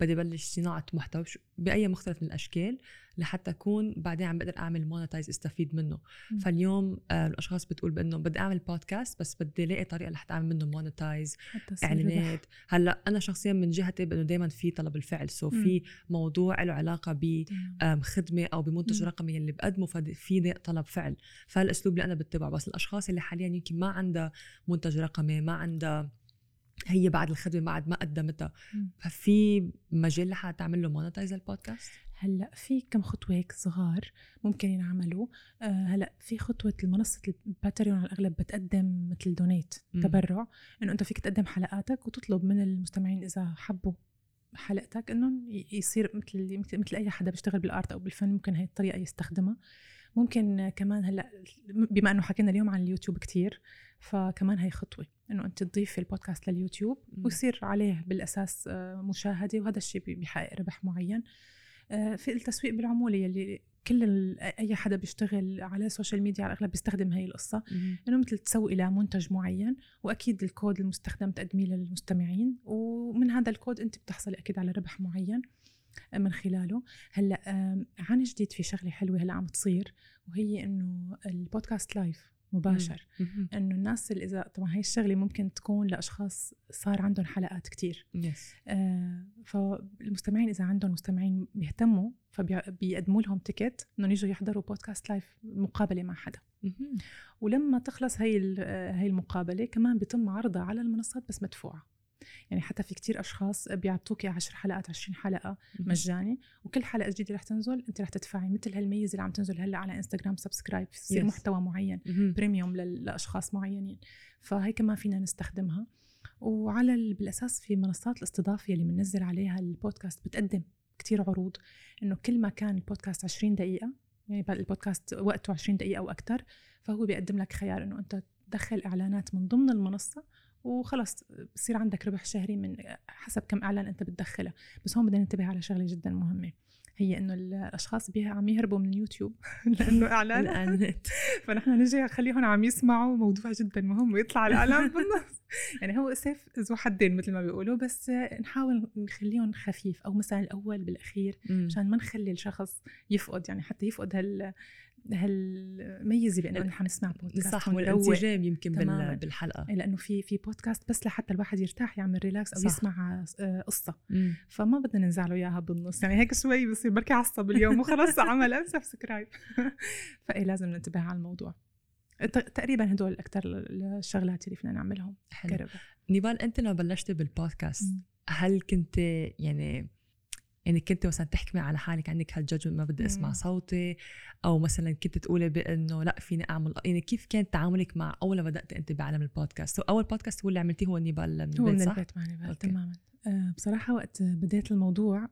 بدي بلش صناعة محتوى بأي مختلف من الأشكال لحتى أكون بعدين عم بقدر أعمل monetize استفيد منه. م. فاليوم آه الأشخاص بتقول بأنه بدي أعمل بودكاست بس بدي ألاقي طريقة لحتى أعمل منه monetize إعلانات. هلأ أنا شخصيا من جهتي بأنه دائما في طلب الفعل. so في موضوع له علاقة بخدمه أو بمنتج م. رقمي اللي بقدمه ففي طلب فعل. فالأسلوب اللي أنا بتبعه. بس الأشخاص اللي حاليا يمكن ما عندها منتج رقمي ما عندها هي بعد الخدمة بعد ما قدمتها. ففي مجال لحتى تعمل له monetize البودكاست؟ هلأ في كم خطوة هيك صغار ممكن ينعملوا. آه هلأ في خطوة منصه ال Patreon على الأغلب بتقدم مثل donate تبرع. إنه أنت فيك تقدم حلقاتك وتطلب من المستمعين إذا حبوا حلقتك انه يصير مثل مثل أي حدا بيشتغل بال art أو بالفن ممكن هي الطريقة يستخدمها. ممكن كمان هلأ بما إنه حكينا اليوم عن اليوتيوب كتير فكمان هي خطوة إنه أنت تضيفي البودكاست لليوتيوب ويصير عليه بالأساس آه، مشاهدة وهذا الشيء بيحقق ربح معين. آه، في التسويق بالعمولة يلي كل أي حدا بيشتغل على ال social media على الأغلب بيستخدم هاي القصة. إنه مثل تسوقي لمنتج معين وأكيد الكود المستخدم تقدميه للمستمعين ومن هذا الكود أنت بتحصلي أكيد على ربح معين. من خلاله. هلأ عن جديد في شغلة حلوة هلأ عم تصير وهي إنه البودكاست live مباشر. إنه الناس اللي إذا طبعا هي الشغلة ممكن تكون لأشخاص صار عندهم حلقات كتير. Yes. آه فالمستمعين إذا عندهم مستمعين بيهتموا فبيقدموا لهم ticket انهم يجوا يحضروا بودكاست live مقابلة مع حدا. ولما تخلص هي هي المقابلة كمان بيتم عرضها على المنصات بس مدفوعة. يعني حتى في كتير أشخاص بيعطوكي 10 حلقات 20 حلقة مجاني وكل حلقة جديدة رح تنزل أنت رح تدفعي مثل هالميزة اللي عم تنزل هلأ على انستغرام subscribe يصير yes. محتوى معين premium لأشخاص معينين. فهي كمان فينا نستخدمها. وعلى بالأساس في منصات الاستضافة اللي بننزل عليها البودكاست بتقدم كتير عروض إنه كل ما كان البودكاست 20 دقيقة يعني البودكاست وقته 20 دقيقة أو أكثر فهو بيقدم لك خيار إنه أنت تدخل إعلانات من ضمن المنصة وخلص بصير عندك ربح شهري من حسب كم إعلان أنت بتدخله. بس هون بدنا ننتبه على شغلة جدا مهمة. هي إنه الأشخاص بيها عم يهربوا من اليوتيوب لأنه إعلان. فنحن نجي نخليهم عم يسمعوا موضوع جدا مهم ويطلع الإعلان بالنص. يعني هو سيف ذو حدين مثل ما بيقولوا بس نحاول نخليهم خفيف. أو مثلا الأول بالأخير مشان ما نخلي الشخص يفقد يعني حتى يفقد هال هالميزة بأنه نحن نسمع بودكاست صح والانسجام يمكن تماماً. بالحلقة. إيه، لأنه في في بودكاست بس لحتى الواحد يرتاح يعمل relax أو صح. يسمع آه، قصة. مم. فما بدنا ننزعله إياها بالنص. يعني هيك شوي بصير بركي عصب اليوم وخلص عمل. unsubscribe فاي لازم ننتبه على الموضوع. تقريبا هدول أكثر الشغلات اللي فينا نعملهم. حلو. نيبال أنت لما بلشتي بالبودكاست هل كنت يعني يعني كنت مثلا تحكمي على حالك عندك هال judgment ما بدي أسمع صوتي أو مثلا كنت تقولي بإنه لأ فيني أعمل يعني كيف كان تعاملك مع أول ما بدات أنت بعالم البودكاست؟ أول بودكاست هو اللي عملتيه هو نيبال من هو البيت من البيت مع نيبال تماما. أه بصراحة وقت بديت الموضوع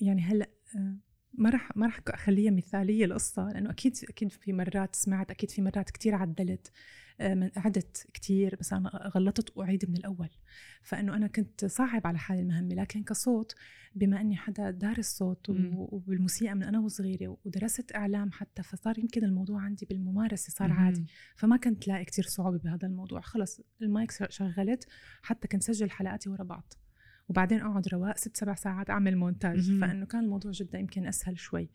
يعني هلأ أه ما راح ما راح أخليها مثالية القصة لأنه أكيد أكيد في مرات سمعت أكيد في مرات كثير عدلت. آه، عدت كتير بس أنا غلطت وأعيد من الأول. فإنه أنا كنت صعب على حالي المهمة لكن كصوت بما أني حدا دارس صوت وبالموسيقى من أنا وصغيرة ودرست إعلام حتى فصار يمكن الموضوع عندي بالممارسة صار عادي. فما كنت لاقي كتير صعوبة بهذا الموضوع. خلص المايك شغلت حتى كنت سجل حلقاتي ورا بعض. وبعدين أقعد رواق ست سبع ساعات أعمل مونتاج. فإنه كان الموضوع جدا يمكن أسهل شوي.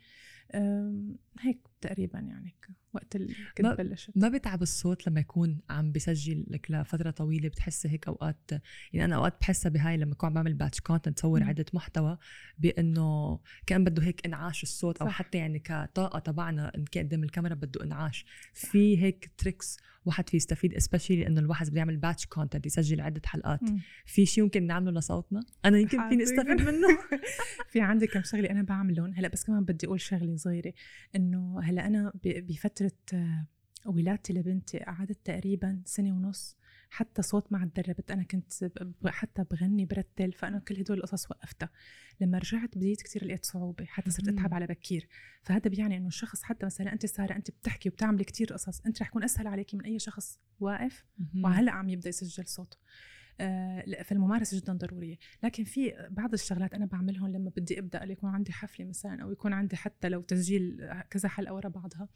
هيك تقريبا يعني وقت اللي كنت بلشت. ما بتعب الصوت لما يكون عم بسجل لك لفترة طويلة بتحسي هيك أوقات يعني أنا أوقات بحسها بهاي لما اكون عم بعمل batch content تصور عدة محتوى بأنه كأن بده هيك إنعاش الصوت أو صح. حتى يعني كطاقة تبعنا قدام الكاميرا بده إنعاش. صح. في هيك tricks واحد في يستفيد especially لأنه الواحد بده يعمل batch content يسجل عدة حلقات. م. في شيء ممكن نعمله لصوتنا؟ أنا يمكن فيني أستفيد منه. في عندي كم شغلة أنا بعملهم. هلأ بس كمان بدي أقول شغلة صغيرة إنه هلأ أنا بفترة ولادتي لبنتي قعدت تقريبا سنة ونص حتى صوت ما تدربت أنا كنت حتى بغني برتل فأنا كل هدول القصص وقفتها. لما رجعت بديت كثير لقيت صعوبة حتى صرت. أتعب على بكير. فهذا بيعني إنه الشخص حتى مثلا أنت سارة أنت بتحكي وبتعملي كثير قصص أنت رح يكون أسهل عليكي من أي شخص واقف وهلأ عم يبدأ يسجل صوت لا، فالممارسة جدا ضرورية. لكن في بعض الشغلات أنا بعملهم لما بدي أبدأ يكون عندي حفلة مثلا أو يكون عندي حتى لو تسجيل كذا حلقة ورا بعضها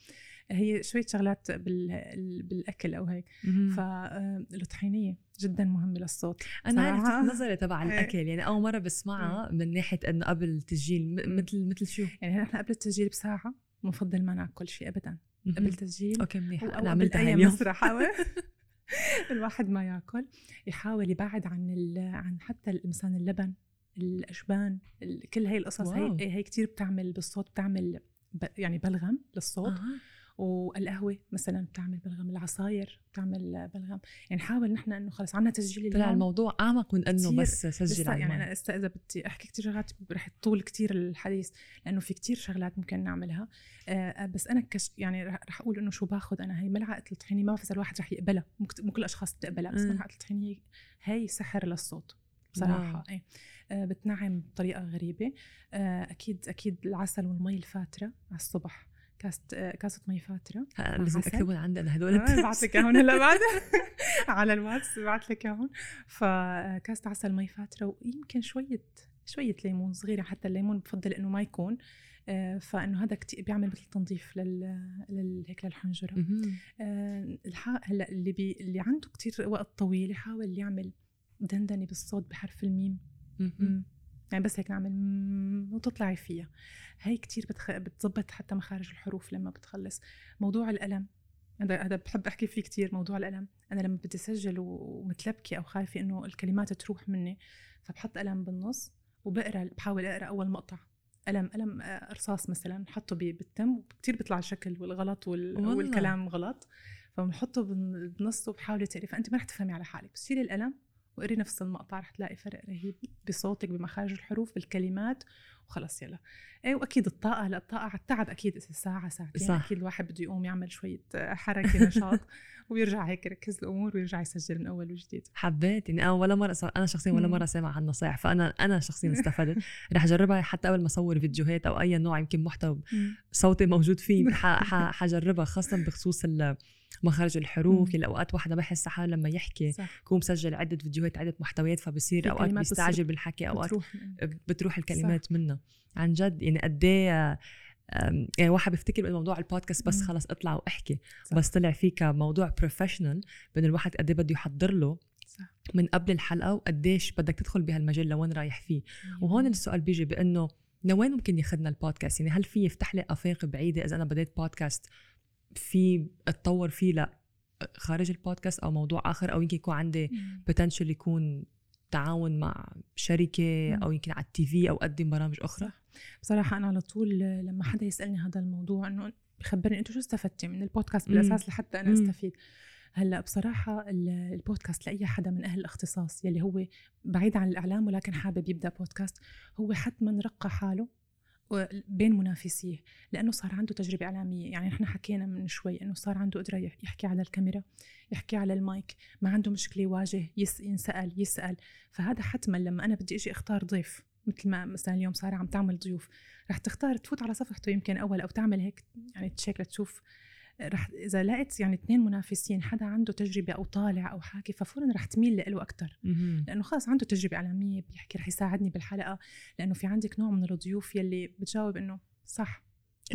هي شوية شغلات بال- بالأكل أو هيك. فالطحينيه جدا مهمة للصوت. أنا. لفت نظري تبع. الأكل. يعني أول مرة بسمعها من ناحية إنه قبل التسجيل. مثل مثل شو؟ يعني نحن قبل التسجيل بساعة بنفضل ما ناكل شيء ابدا. قبل. تسجيل أوكي منيح. أنا عملتها اليوم. مسرح الواحد ما ياكل يحاول يبعد عن ال... عن حتى مثلا اللبن الاجبان ال... كل هي القصص. هي هي كثير بتعمل بالصوت بتعمل. يعني بلغم للصوت آه. والقهوة مثلا بتعمل بلغم العصاير بتعمل بلغم. يعني نحاول نحن إنه خلص عنا تسجيل طلع الموضوع أعمق من إنه. بس سجل لسه يعني. أنا لسه إذا بدي أحكي كثير شغلات رح تطول كثير الحديث لأنه في كثير شغلات ممكن نعملها. آه بس أنا كش يعني رح أقول إنه شو باخذ أنا هي ملعقة الطحينة ما بعرف اذا الواحد رح يقبلها. مو كل الاشخاص بتقبلها بس. ملعقة الطحينة هي سحر للصوت بصراحة. إيه. آه بتنعم بطريقة غريبة. آه أكيد أكيد العسل والمي الفاترة على الصبح. كاسة كاسة مي فاترة. لازم. اكتبهم عندي أنا هدول بعت لك اياهم هلا بعد. على الواتس بعت لك اياهم فكاسة عسل مي فاترة ويمكن شوية شوية ليمون صغيرة حتى الليمون بفضل إنه ما يكون. آه، فإنه هذا كتير بيعمل مثل تنظيف لل, لل... هيك للحنجرة. آه، الح... هلأ اللي بي... اللي عنده كتير وقت طويل يحاول يعمل دندنة بالصوت بحرف الميم. يعني بس هيك نعمل وتطلعي فيها. هي كتير بتخ... بتظبط حتى مخارج الحروف لما بتخلص. موضوع الألم هذا هذا بحب أحكي فيه كتير موضوع الألم. أنا لما بدي اسجل ومتلبكة أو خايفة إنه الكلمات تروح مني فبحط قلم بالنص وبقرأ بحاول أقرأ أول مقطع. قلم قلم آه، رصاص مثلا حطه بالتم وكتير بيطلع الشكل والغلط وال... والله. والكلام غلط. فبنحطه بن- بنص وبحاولي تقري فأنت ما رح تفهمي على حالك. بس شيلي القلم وقري نفس المقطع رح تلاقي فرق رهيب بصوتك بمخارج الحروف بالكلمات وخلص يلا. إيه وأكيد الطاقة هلا الطاقة على التعب أكيد ساعة ساعتين. صح. أكيد الواحد بده يقوم يعمل شوية حركة نشاط ويرجع هيك يركز الأمور ويرجع يسجل من أول وجديد. حبيت. يعني أنا ولا مرة أنا شخصيا ولا. مرة سامع هالنصائح فأنا أنا شخصيا استفدت. رح أجربها حتى قبل ما أصور فيديوهات أو أي نوع يمكن محتوى صوتي موجود فيه حجربها خاصه بخصوص ال- مخارج الحروف مم. اللي اوقات واحدة بحس حالها لما يحكي صح. يكون مسجل عدة فيديوهات عدة محتويات فبصير أوقات بيستعجل بالحكي أوقات بتروح. بتروح الكلمات منها عن جد يعني قد أم، يعني واحد بيفتكر انه موضوع البودكاست بس مم. خلص اطلع واحكي. صح. بس طلع فيه كموضوع بروفيشنال بين الواحد قد إيه بده يحضر له صح. من قبل الحلقة وقديش بدك تدخل بهالمجال لوين رايح فيه. وهون السؤال بيجي بأنه لوين ممكن ياخذنا البودكاست؟ يعني هل في يفتح لي أفاق بعيدة إذا أنا بديت بودكاست في أتطور فيه لأ خارج البودكاست أو موضوع آخر أو يمكن يكون عندي. بوتنشل يكون تعاون مع شركة. أو يمكن على التي في أو أقدم برامج أخرى صح. بصراحة أنا على طول لما حدا يسألني هذا الموضوع إنه بخبرني أنتوا شو استفدتي من البودكاست مم. بالأساس لحتى أنا مم. أستفيد هلأ بصراحة ال- البودكاست لأي حدا من أهل الاختصاص يلي هو بعيد عن الإعلام ولكن حابب يبدأ بودكاست هو حتما رقى حاله بين منافسيه لأنه صار عنده تجربة إعلامية. يعني نحن حكينا من شوي إنه صار عنده قدرة يح- يحكي على الكاميرا يحكي على المايك ما عنده مشكلة يواجه ينسأل يسأل. فهذا حتما لما أنا بدي إجي أختار ضيف مثل ما مثلا اليوم ساره عم تعمل ضيوف رح تختار تفوت على صفحته يمكن أول أو تعمل هيك يعني تشيك لتشوف رح إذا لقيت يعني اثنين منافسين حدا عنده تجربة أو طالع أو حاكي ففورا رح تميل له أكثر لأنه خلص عنده تجربة إعلامية بيحكي رح يساعدني بالحلقة. لأنه في عندك نوع من الضيوف يلي بتجاوب إنه صح.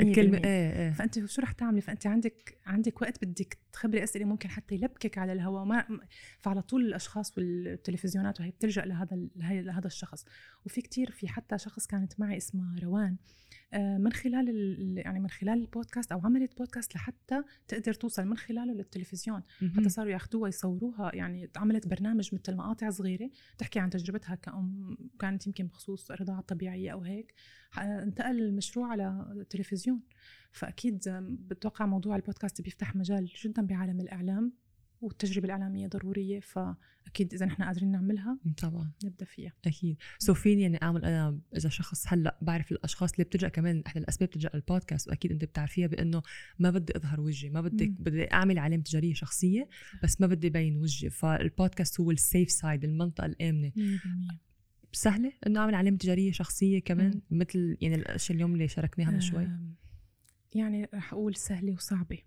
الكلمة. 100%. إيه إيه فأنت شو رح تعملي؟ فأنت عندك عندك وقت بدك تخبري أسئلة ممكن حتى يلبكك على الهواء. ما فعلى طول الأشخاص والتلفزيونات وهي بتلجأ لهذا لهذا الشخص. وفي كتير في حتى شخص كانت معي اسمها روان آه، من خلال ال- يعني من خلال البودكاست أو عملت بودكاست لحتى تقدر توصل من خلاله للتلفزيون. حتى صاروا ياخذوها يصوروها يعني عملت برنامج مثل مقاطع صغيرة تحكي عن تجربتها كأم كانت يمكن بخصوص الرضاعه الطبيعيه أو هيك. انتقل المشروع على التلفزيون فأكيد بتوقع موضوع البودكاست بيفتح مجال جدا بعالم الإعلام والتجربة الإعلامية ضرورية فأكيد إذا نحن قادرين نعملها طبعا. نبدأ فيها. أكيد. so فيني يعني أعمل أنا إذا شخص هلأ بعرف الأشخاص اللي بتلجا كمان احدى الأسباب بتلجا البودكاست وأكيد أنت بتعرفيها بأنه ما بدي أظهر وجهي ما بدي. بدي أعمل علامه تجارية شخصية بس ما بدي بين وجهي. فالبودكاست هو ال safe side المنطقة الآمنة. 100% سهلة إنه أعمل علامة تجارية شخصية كمان مثل يعني الأشياء اليوم اللي شاركناها من شوي. يعني رح أقول سهلة وصعبة.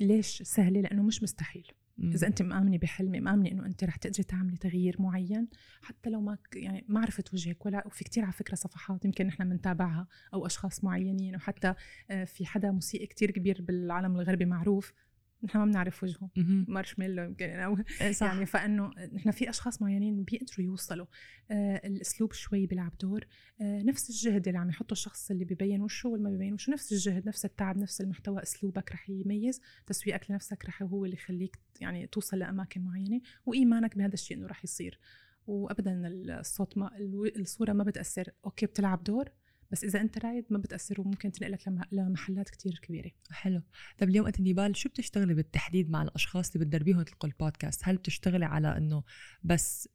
ليش سهلة؟ لأنه مش مستحيل. مم. إذا أنت مآمنة بحلمي مآمنة إنه أنت رح تقدري تعملي تغيير معين حتى لو ما يعني ما عرفت وجهك ولا وفي كتير على فكرة صفحات يمكن نحن بنتابعها أو أشخاص معينين وحتى آه، في حدا موسيقي كتير كبير بالعالم الغربي معروف. نحن ما بنعرف وجهه. مارشميلو يمكن أو إيه صح. يعني فإنه نحن في أشخاص معينين بيقدروا يوصلوا. آه الأسلوب شوي بيلعب دور. آه نفس الجهد اللي عم يحطه الشخص اللي ببين وشه واللي ما ببين وشه نفس الجهد نفس التعب نفس المحتوى. أسلوبك رح يميز. تسويقك لنفسك رح هو اللي يخليك يعني توصل لأماكن معينة. وإيمانك بهذا الشيء إنه رح يصير. وابدا الصوت ما الصورة ما بتأثر. okay بتلعب دور. بس إذا أنت رايد ما بتاثر وممكن تنقلك لم- لمحلات كتير كبيرة. حلو. طب اليوم أنت نيبال شو بتشتغلي بالتحديد مع الأشخاص اللي بتدربيهم يطلقوا البودكاست؟ هل بتشتغلي على إنه بس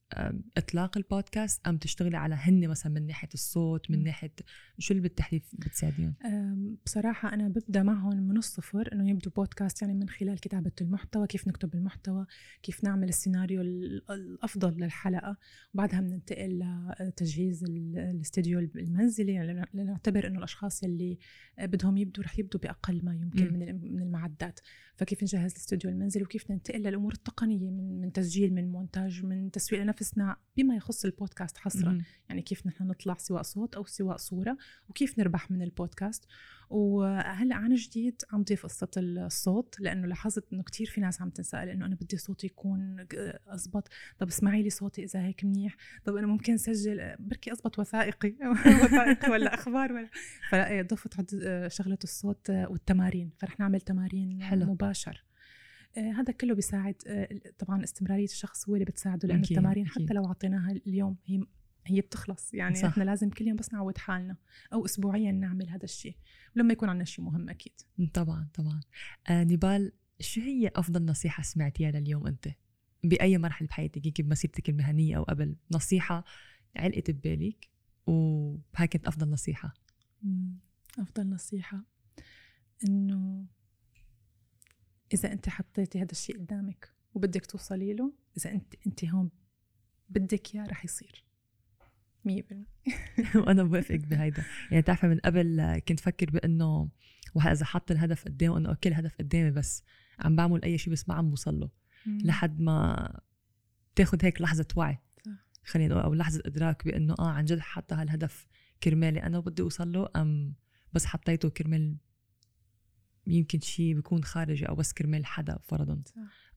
إطلاق البودكاست أم تشتغلي على هن مثلا من ناحية الصوت من. ناحية شو اللي بالتحديد بتساعديهم؟ أم، بصراحة أنا ببدأ معهم من الصفر إنه يبدوا بودكاست يعني من خلال كتابة المحتوى كيف نكتب المحتوى كيف نعمل السيناريو ال- الأفضل للحلقة. وبعدها بننتقل لتجهيز ال- الاستديو المنزلي يعني لنعتبر إنه الأشخاص يلي بدهم يبدوا رح يبدوا بأقل ما يمكن مم. من من المعدات فكيف نجهز الاستوديو المنزلي وكيف ننتقل للأمور التقنية من من تسجيل من مونتاج من تسويق لنفسنا بما يخص البودكاست حصرا. مهم. يعني كيف نحن نطلع سواء صوت أو سواء صورة وكيف نربح من البودكاست. وهلأ عن جديد عم ضيف قصة الصوت لأنه لاحظت إنه كتير في ناس عم تنسأل إنه أنا بدي صوتي يكون اضبط طب اسمعي لي صوتي إذا هيك منيح. طب أنا ممكن اسجل بركي اضبط وثائقي. وثائقي ولا أخبار ولا. فلأ إيه، عد شغلة الصوت والتمارين. فرح نعمل تمارين حلو. مباشر آه، هذا كله بيساعد آه، طبعا استمرارية الشخص هو اللي بتساعده لأنه أكيد، التمارين. حتى لو اعطيناها اليوم هي هي بتخلص يعني صح. إحنا لازم كل يوم بس نعود حالنا أو اسبوعيا نعمل هذا الشيء ولما يكون عندنا شيء مهم أكيد طبعا طبعا آه نيبال شو هي أفضل نصيحة سمعتيها لليوم أنت بأي مرحلة بحياتك يمكن بمسيرتك المهنية أو قبل نصيحة علقت ببالك وهاي كانت أفضل نصيحة. أفضل نصيحة إنه إذا أنت حطيتي هذا الشيء قدامك وبدك توصلي له إذا أنت أنت هون بدك إياه رح يصير. 100% وأنا بوافقك بهيدا. يعني بتعرفي من قبل كنت فكر بإنه واحد إذا حط الهدف قدامه انه أوكي الهدف قدامي بس عم بعمل أي شيء بس ما عم بوصل له. لحد ما تاخد هيك لحظة وعي. خلينا نقول أو لحظة إدراك بإنه آه عن جد حتى هالهدف كرمالي أنا بدي أوصل له أم بس حطيته كرمال يمكن شيء بيكون خارجي أو بس كرمال حدا فرضا.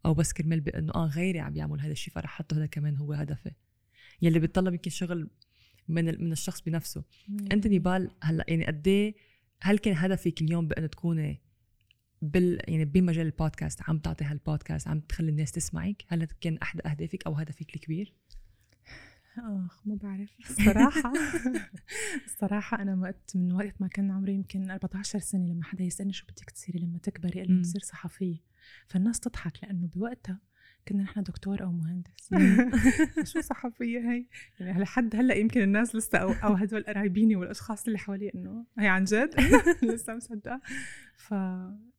أو بس كرمال بأنه آه غيري عم يعمل هذا الشيء فرح احطه هذا كمان هو هدفي. يلي بيتطلب يمكن شغل من من الشخص بنفسه. انت نيبال هلأ يعني قد إيه- هل كان هدفك اليوم بأنه تكوني بال يعني بمجال البودكاست عم تعطي هالبودكاست عم تخلي الناس تسمعك؟ هل كان أحد أهدافك أو هدفك الكبير؟ آخ ما بعرف الصراحة الصراحة أنا وقت من وقت ما كان عمري يمكن 14 سنة لما حدا يسألني شو بدك تصيري لما تكبري قال. له تصير صحفية فالناس تضحك لأنه بوقتها كنا نحن دكتور أو مهندس مم. شو صحفية هي يعني لحد هلأ يمكن الناس لسه أو, أو هدول قرايبيني والأشخاص اللي حوالي إنه هي عن جد لسه مصدقة ف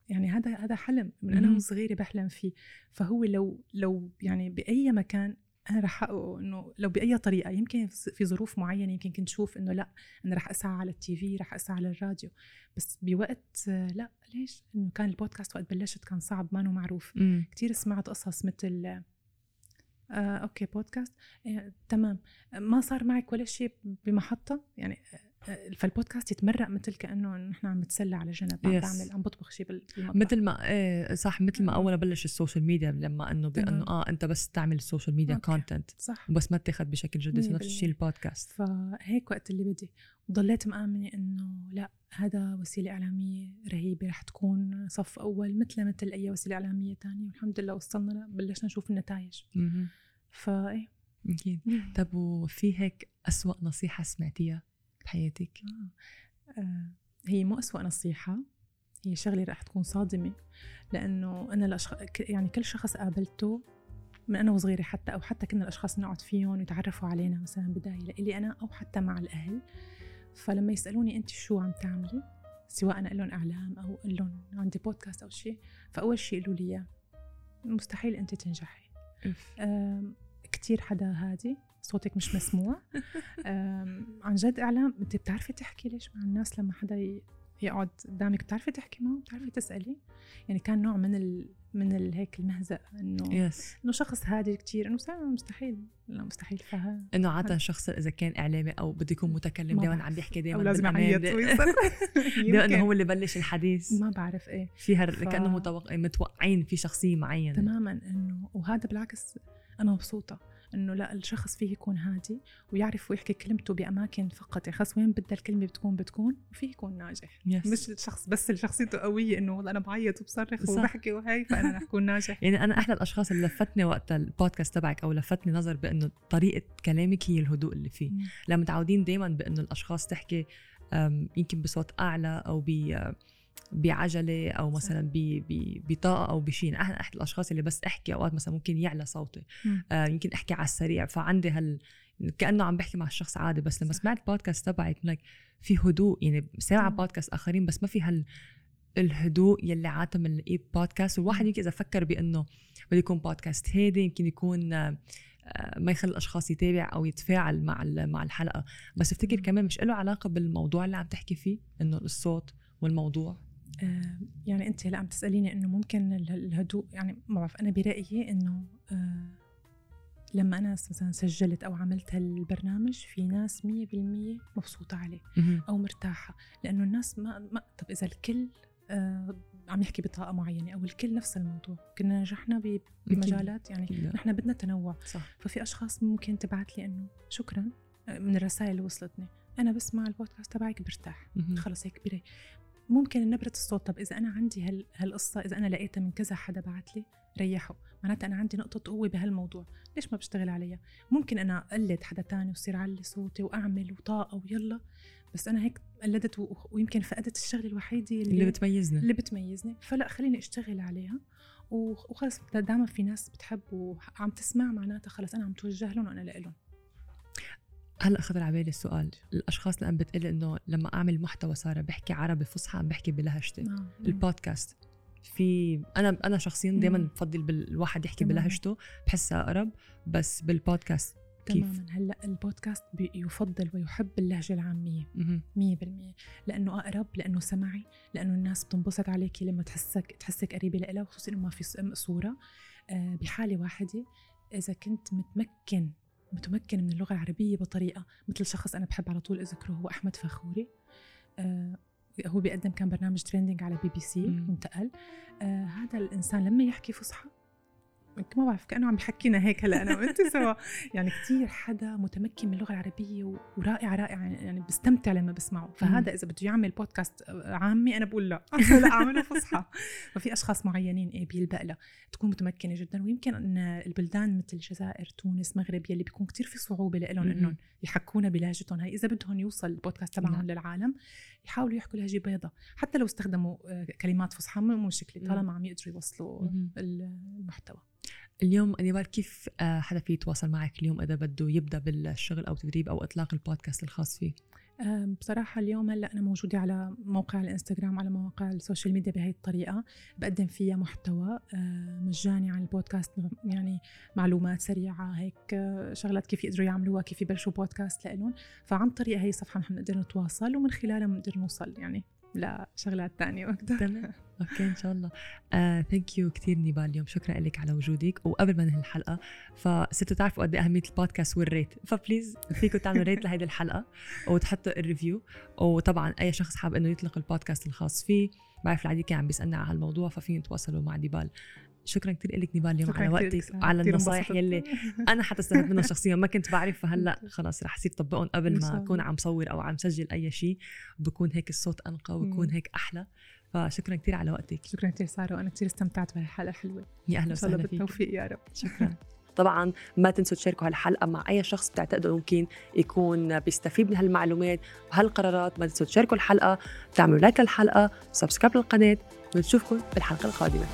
يعني هذا هذا حلم من أنا مم. وصغيرة بحلم فيه فهو لو لو يعني بأي مكان أنا رح احققه إنه لو بأي طريقة يمكن في ظروف معينة يمكن كنت شوف إنه لأ أنا رح أسعى على ال TV رح أسعى على الراديو. بس بوقت لأ ليش؟ إنه كان البودكاست وقت بلشت كان صعب ما معروف. مم. كتير سمعت قصص مثل آه okay بودكاست. آه تمام. ما صار معك ولا شيء بمحطة يعني آه، فالبودكاست يتمرق مثل كأنه نحن عم نتسلى على جنب عم Yes. بعمل عم بطبخ شيء بال- بالمطبخ مثل ما إيه صح مثل ما. أول بلش ال social media لما إنه بانه. آه أنت بس تعمل ال social media. content صح وبس ما تاخذ بشكل جدي نفس الشيء. البودكاست فهيك وقت اللي بدي وضليت مآمنة إنه لا هذا وسيلة إعلامية رهيبة رح تكون صف أول مثل مثل أي وسيلة إعلامية تانية والحمد لله وصلنا بلشنا نشوف النتائج مهم. فإيه أكيد طب وفي هيك أسوأ نصيحة سمعتيها بحياتك؟ آه. هي مو أسوأ نصيحة هي شغله رح تكون صادمة لأنه أنا الأشخ... يعني كل شخص قابلته من أنا وصغيرة حتى أو حتى كنا الأشخاص نقعد فيهم ويتعرفوا علينا مثلا بداية لإلي أنا أو حتى مع الأهل فلما يسألوني انت شو عم تعملي سواء أنا أقول لهم إعلام أو أقول لهم عندي بودكاست أو شيء فأول شيء يقولوا لي مستحيل انت تنجحي كتير حدا هادي صوتك مش مسموع. عن جد اعلام أنت بتعرفي تحكي ليش مع الناس لما حدا يقعد قدامك بتعرفي تحكي معه؟ بتعرفي تسالي يعني كان نوع من ال... من هيك المهزأ إنه yes. إنه شخص هادي كثير إنه مستحيل لا مستحيل فها إنه عادة شخص إذا كان إعلامي أو بده يكون متكلم دائما عم بيحكي دائما لازم يعيط دائما إنه هو اللي بلش الحديث. ما بعرف إيه. فيها ف... كأنه متوقع متوقعين في شخصية معينة. تماما إنه وهذا بالعكس أنا مبسوطة. إنه لا الشخص فيه يكون هادي ويعرف ويحكي كلمته بأماكن فقط. يعني خلص وين بدها الكلمة بتكون؟ بتكون وفيه يكون ناجح. Yes. مش الشخص بس اللي شخصيته قوية إنه والله أنا بعيط وبصرخ وبحكي وهي فأنا رح أكون ناجح. يعني أنا أحلى الأشخاص اللي لفتني وقت البودكاست تبعك أو لفتني نظر بإنه طريقة كلامك هي الهدوء اللي فيه. لا متعودين دائما بإنه الأشخاص تحكي يمكن بصوت أعلى أو ب بعجلة أو مثلا بطاقة أو بشيء. أنا أحد الأشخاص اللي بس أحكي أوقات مثلا ممكن يعلى صوتي. آه يمكن أحكي على السريع. فعندي هال كأنه عم بحكي مع الشخص عادي. بس لما سمعت بودكاست تبعك في هدوء. يعني سامع بودكاست آخرين بس ما في هال الهدوء يلي عاده من بودكاست. والواحد يمكن إذا فكر بإنه بده يكون بودكاست هادي يمكن يكون آه، ما يخلي الأشخاص يتابع أو يتفاعل مع مع الحلقة. بس أفتكر كمان مش له علاقة بالموضوع اللي عم تحكي فيه إنه الصوت. والموضوع؟ آه، يعني انت هلا عم تسأليني انه ممكن الهدوء يعني ما بعرف أنا برأيي إنه آه، لما أنا مثلا سجلت أو عملت هالبرنامج في ناس مية بالمية مبسوطة عليه أو مرتاحة لأنه الناس ما, ما طب إذا الكل آه، عم يحكي بطاقة معينة أو الكل نفس الموضوع كنا نجحنا بمجالات يعني نحن بدنا تنوع. صح. ففي أشخاص ممكن تبعت لي إنه شكرا من الرسائل اللي وصلتني أنا بسمع البودكاست تبعك برتاح خلص هيك بري ممكن نبرة الصوت طب إذا أنا عندي هال هالقصة إذا أنا لقيتها من كذا حدا بعت لي ريحه. معناتها أنا عندي نقطة قوة بهالموضوع. ليش ما بشتغل عليها؟ ممكن أنا أقلد حدا تاني وصير علي صوتي وأعمل وطاقة ويلا بس أنا هيك قلدت و... ويمكن فقدت الشغلة الوحيدة اللي, اللي بتميزني. اللي بتميزني. فلا خليني أشتغل عليها. وخلص دائما في ناس بتحب وعم تسمع معناتها خلص أنا عم توجه لهم وأنا لإلهم. هلأ خطر على بالي السؤال. الأشخاص اللي عم بتقول إنه لما أعمل محتوى ساره بحكي عربي فصحى عم بحكي بلهجتي. آه. البودكاست في أنا أنا شخصيا دائما بفضل الواحد يحكي بلهجته بحسها أقرب بس بالبودكاست كيف؟ تماما. هلأ البودكاست يفضل ويحب اللهجة العامية 100% لأنه أقرب لأنه سمعي لأنه الناس بتنبسط عليكي لما تحسك تحسك قريبة لها خصوصا إنه ما في صورة. آه، بحالة واحدة إذا كنت متمكن متمكن من اللغة العربية بطريقة مثل شخص أنا بحب على طول أذكره هو أحمد فخوري. آه هو بيقدم كان برنامج Trending على بي بي سي وانتقل آه هذا الإنسان لما يحكي فصحى ما بعرف كأنه عم بحكينا هيك هلأ أنا وأنت سوا. يعني كثير حدا متمكن من اللغة العربية ورائع رائع يعني بستمتع لما بسمعه. فهذا إذا بده يعمل بودكاست عامي أنا بقول لا. لا أعمله فصحى. ففي أشخاص معينين إيه بيلبق لها. تكون متمكنة جدا. ويمكن إن البلدان مثل الجزائر تونس مغرب يلي بيكون كثير في صعوبة لهم إنهم يحكونا بلهجتهم. هاي إذا بدهم يوصل البودكاست تبعهم نعم. للعالم يحاولوا يحكوا لهجة بيضاء. حتى لو استخدموا آه، كلمات فصحى مو مشكلة. طالما عم يقدروا يوصلوا المحتوى. اليوم نيبال كيف آه، حدا في يتواصل معك اليوم إذا بده يبدأ بالشغل أو تدريب أو إطلاق البودكاست الخاص فيه؟ بصراحة اليوم هلأ أنا موجودة على موقع الإنستغرام على مواقع ال social media بهي الطريقة. بقدم فيها محتوى آه، مجاني عن البودكاست يعني معلومات سريعة هيك آه، شغلات كيف يقدروا يعملوها كيف يبلشوا بودكاست لإلهم. فعن طريق هي الصفحة نحن نقدر نتواصل ومن خلالها بنقدر نوصل يعني. لشغلات تانية وقتها تمام. okay إن شاء الله. thank you كثير نيبال اليوم. شكرا لك على وجودك. وقبل ما ننهي الحلقة فصرتوا تعرفوا قد إيه أهمية البودكاست وال rate ف please فيكم تعملوا rate لهيدي الحلقة وتحطوا ال review وطبعا أي شخص حابب إنه يطلق البودكاست الخاص فيه بعرف العديد كان عم بيسألنا على هالموضوع ففيهم تواصلوا مع نيبال. شكرا كثير لك نيبال اليوم على وقتك وعلى النصائح يلي أنا حتى استفدت منها شخصيا ما كنت بعرف فهلأ خلص رح اصير طبقهم قبل ما أكون عم صور أو عم سجل أي شيء. بكون هيك الصوت أنقى وبكون هيك أحلى. فشكرا كثير على وقتك. شكرا كثير سارة وأنا كثير استمتعت بهالحلقة حلوة يا أهلا وسهلا فيك. بالتوفيق يا رب. شكرا. طبعا ما تنسوا تشاركوا هالحلقة مع أي شخص بتعتقدوا ممكن يكون بيستفيد من هالمعلومات وهالقرارات. ما تنسوا تشاركوا الحلقة تعملوا like للحلقة subscribe للقناة. ونشوفكم بالحلقة القادمة.